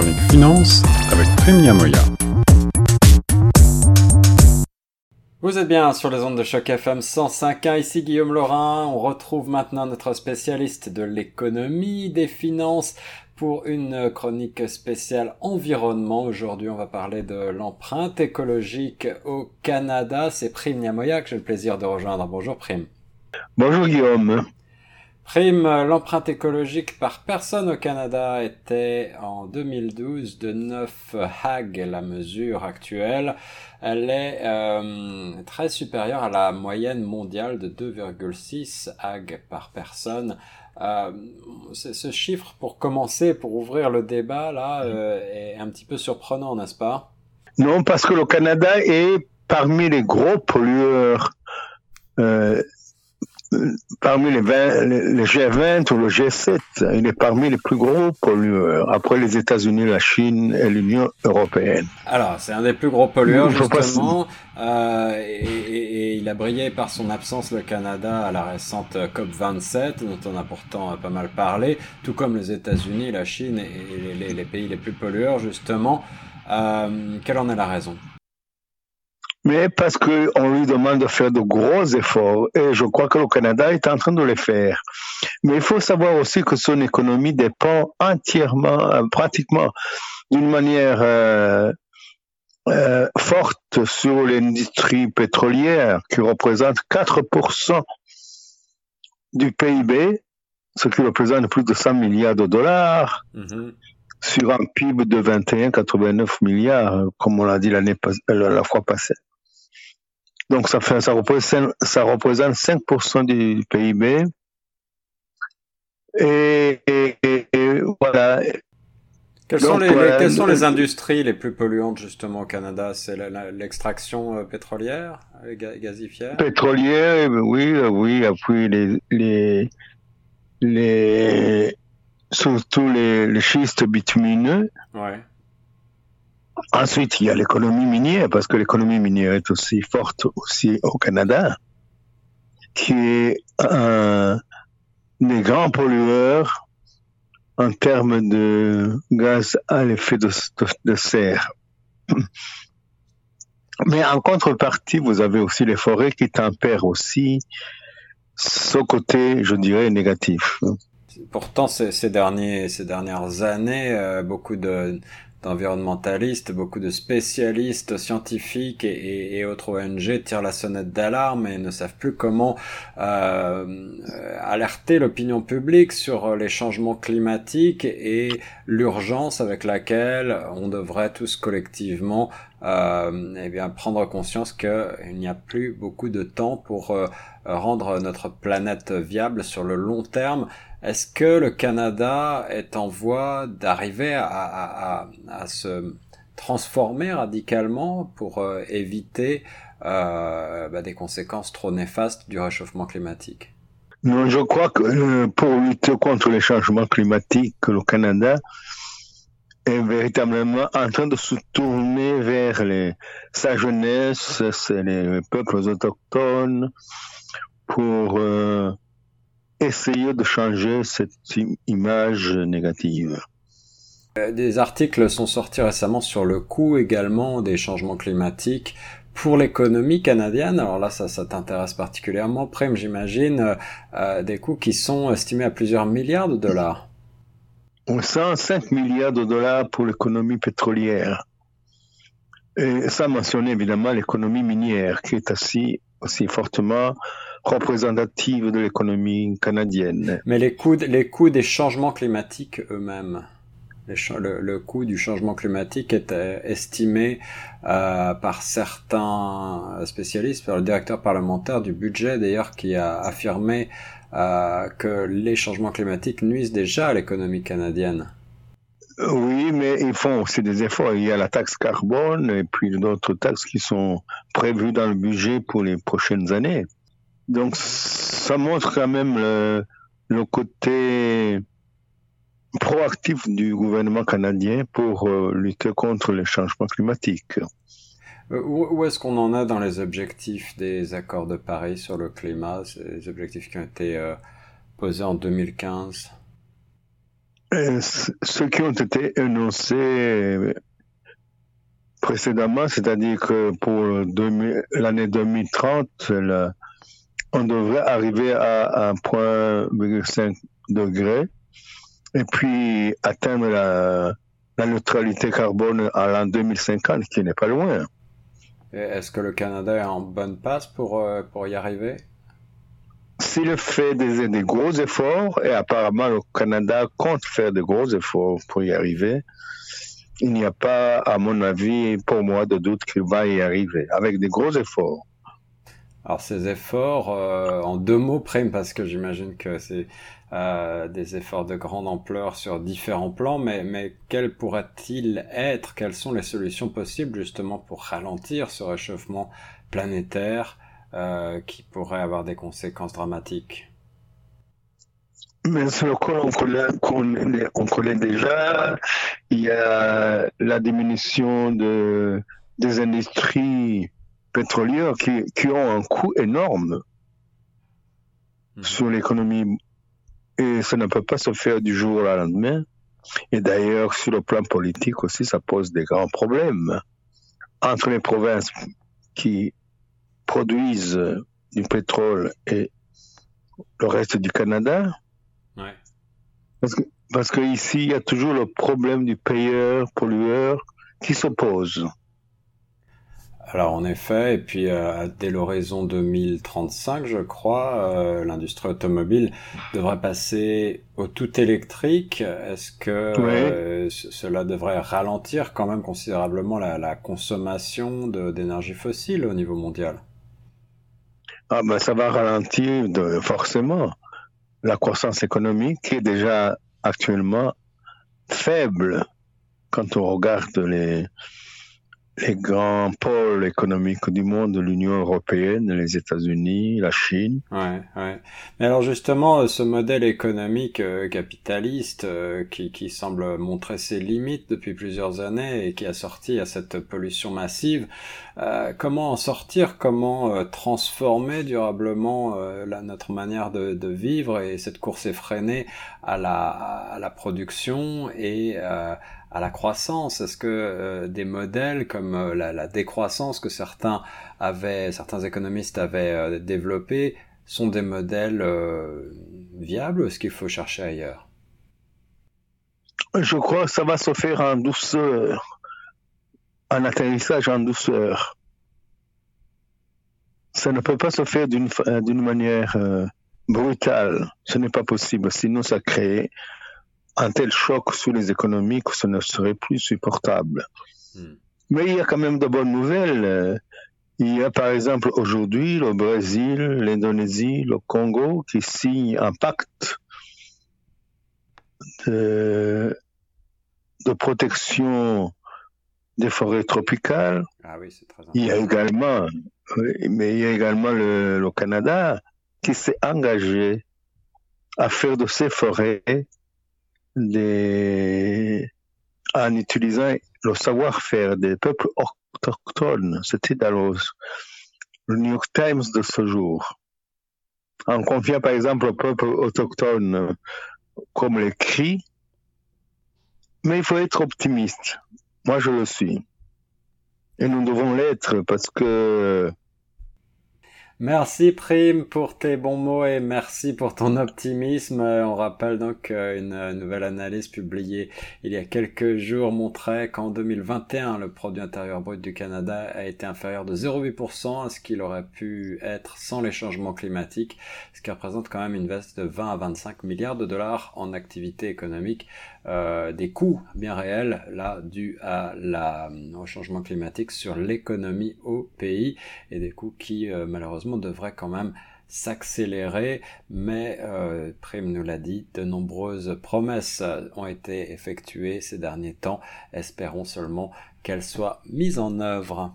chronique finance avec Prime Moya. Vous êtes bien sur les ondes de choc FM 105.1, ici Guillaume Laurin. On retrouve maintenant notre spécialiste de l'économie, des finances pour une chronique spéciale environnement. Aujourd'hui, on va parler de l'empreinte écologique au Canada. C'est Prime Niamoya que j'ai le plaisir de rejoindre. Bonjour Prime. Bonjour Guillaume. Prime, l'empreinte écologique par personne au Canada était en 2012 de 9 HAG, la mesure actuelle. Elle est euh, très supérieure à la moyenne mondiale de 2,6 HAG par personne. Euh, ce chiffre, pour commencer, pour ouvrir le débat, là, euh, est un petit peu surprenant, n'est-ce pas? Non, parce que le Canada est parmi les gros pollueurs euh, parmi les, 20, les G20 ou le G7, il est parmi les plus gros pollueurs, après les États-Unis, la Chine et l'Union européenne. Alors, c'est un des plus gros pollueurs, justement, euh, et, et, il a brillé par son absence, le Canada, à la récente COP27, dont on a pourtant pas mal parlé, tout comme les États-Unis, la Chine et les, les, pays les plus pollueurs, justement. Euh, quelle en est la raison? Mais parce qu'on lui demande de faire de gros efforts et je crois que le Canada est en train de les faire. Mais il faut savoir aussi que son économie dépend entièrement, euh, pratiquement d'une manière euh, euh, forte sur l'industrie pétrolière qui représente 4% du PIB, ce qui représente plus de 100 milliards de dollars. Mm-hmm. sur un PIB de 21,89 milliards, comme on l'a dit l'année la fois passée. Donc ça, fait, ça, représente, ça représente 5% du PIB. Et, voilà. Quelles, sont, les, quelles sont les industries les plus polluantes justement au Canada? C'est l'extraction euh, pétrolière, euh, gazifière? Pétrolière, oui, oui. Puis les, les, les surtout les, les schistes bitumineux. Ouais. Ensuite, il y a l'économie minière, parce que l'économie minière est aussi forte aussi au Canada, qui est un des grands pollueurs en termes de gaz à l'effet de, serre. Mais en contrepartie, vous avez aussi les forêts qui tempèrent aussi ce côté, je dirais, négatif. Pourtant, ces, dernières années, euh, beaucoup de, d'environnementalistes, beaucoup de spécialistes scientifiques et, autres ONG tirent la sonnette d'alarme et ne savent plus comment euh, alerter l'opinion publique sur les changements climatiques et l'urgence avec laquelle on devrait tous collectivement euh, eh bien prendre conscience qu'il n'y a plus beaucoup de temps pour euh, rendre notre planète viable sur le long terme est-ce que le Canada est en voie d'arriver à, se transformer radicalement pour euh, éviter euh, bah, des conséquences trop néfastes du réchauffement climatique? Je crois que euh, pour lutter contre les changements climatiques, le Canada est véritablement en train de se tourner vers sa jeunesse, les peuples autochtones, pour essayer de changer cette image négative. Euh, des articles sont sortis récemment sur le coût également des changements climatiques pour l'économie canadienne. Alors là, ça, ça t'intéresse particulièrement, Prime, j'imagine, euh, euh, des coûts qui sont estimés à plusieurs milliards de dollars. 105 milliards de dollars pour l'économie pétrolière. Et ça mentionne évidemment l'économie minière qui est aussi, aussi fortement représentative de l'économie canadienne. Mais les coûts, les coûts des changements climatiques eux-mêmes le, le, coût du changement climatique est euh, estimé euh, par certains spécialistes, par le directeur parlementaire du budget d'ailleurs, qui a affirmé euh, que les changements climatiques nuisent déjà à l'économie canadienne. Oui, mais ils font aussi des efforts. Il y a la taxe carbone et puis d'autres taxes qui sont prévues dans le budget pour les prochaines années. Donc, ça montre quand même le, côté proactif du gouvernement canadien pour euh, lutter contre les changements climatiques. Euh, où, est-ce qu'on en a dans les objectifs des accords de Paris sur le climat, les objectifs qui ont été euh, posés en 2015 ceux qui ont été énoncés précédemment, c'est-à-dire que pour l'année 2030, on devrait arriver à 1,5 degré et puis atteindre la, neutralité carbone à l'an 2050, qui n'est pas loin. Est-ce que le Canada est en bonne passe pour, euh, pour y arriver? S'il fait des, des, gros efforts, et apparemment le Canada compte faire de gros efforts pour y arriver, il n'y a pas, à mon avis, pour moi, de doute qu'il va y arriver, avec des gros efforts. Alors ces efforts, euh, en deux mots, prime, parce que j'imagine que c'est euh, des efforts de grande ampleur sur différents plans, mais, mais quels pourraient-ils être? Quelles sont les solutions possibles justement pour ralentir ce réchauffement planétaire euh, qui pourrait avoir des conséquences dramatiques? Mais ce qu'on connaît, on connaît déjà, il y a la diminution de, des industries pétrolières qui, qui ont un coût énorme mhm. sur l'économie. Et ça ne peut pas se faire du jour au lendemain. Et d'ailleurs, sur le plan politique aussi, ça pose des grands problèmes entre les provinces qui produisent du pétrole et le reste du Canada. Parce que, parce que ici, il y a toujours le problème du payeur-pollueur qui s'oppose. Alors en effet, et puis euh, dès l'horizon 2035, je crois, euh, l'industrie automobile devrait passer au tout électrique. Est-ce que euh, cela devrait ralentir quand même considérablement la, la consommation d'énergie fossile au niveau mondial? Ah ben ça va ralentir de, forcément. La croissance économique qui est déjà actuellement faible quand on regarde les, les grands pôles économiques du monde, l'Union européenne, les États-Unis, la Chine. Ouais, ouais. Mais alors justement, ce modèle économique euh, capitaliste euh, qui, qui semble montrer ses limites depuis plusieurs années et qui a sorti à cette pollution massive, euh, comment en sortir? Comment transformer durablement notre manière de, de, vivre et cette course effrénée à la, à la production et à la croissance? Est-ce que euh, des modèles comme euh, la, décroissance que certains avaient, certains économistes avaient euh, développés sont des modèles viables ou est-ce qu'il faut chercher ailleurs? Je crois que ça va se faire en douceur, en atterrissage en douceur. Ça ne peut pas se faire d'une manière brutale. Ce n'est pas possible. Sinon, ça crée un tel choc sur les économies que ce ne serait plus supportable. Hmm. Mais il y a quand même de bonnes nouvelles. Il y a par exemple aujourd'hui le Brésil, l'Indonésie, le Congo qui signent un pacte de, protection des forêts tropicales. Ah oui, c'est très il y a également, mais il y a également le, le Canada qui s'est engagé à faire de ces forêts en utilisant le savoir-faire des peuples autochtones. C'était dans le, New York Times de ce jour. On confie par exemple aux peuples autochtones comme les cris, mais il faut être optimiste. Moi, je le suis. Et nous devons l'être parce que Merci Prime pour tes bons mots et merci pour ton optimisme. On rappelle donc euh, une nouvelle analyse publiée il y a quelques jours montrait qu'en 2021, le produit intérieur brut du Canada a été inférieur de 0,8% à ce qu'il aurait pu être sans les changements climatiques, ce qui représente quand même une baisse de 20 à 25 milliards de dollars en activité économique euh, des coûts bien réels là dus à la, au changement climatique sur l'économie au pays et des coûts qui euh, malheureusement devraient quand même s'accélérer, mais euh, Prime nous l'a dit, de nombreuses promesses ont été effectuées ces derniers temps. Espérons seulement qu'elles soient mises en œuvre.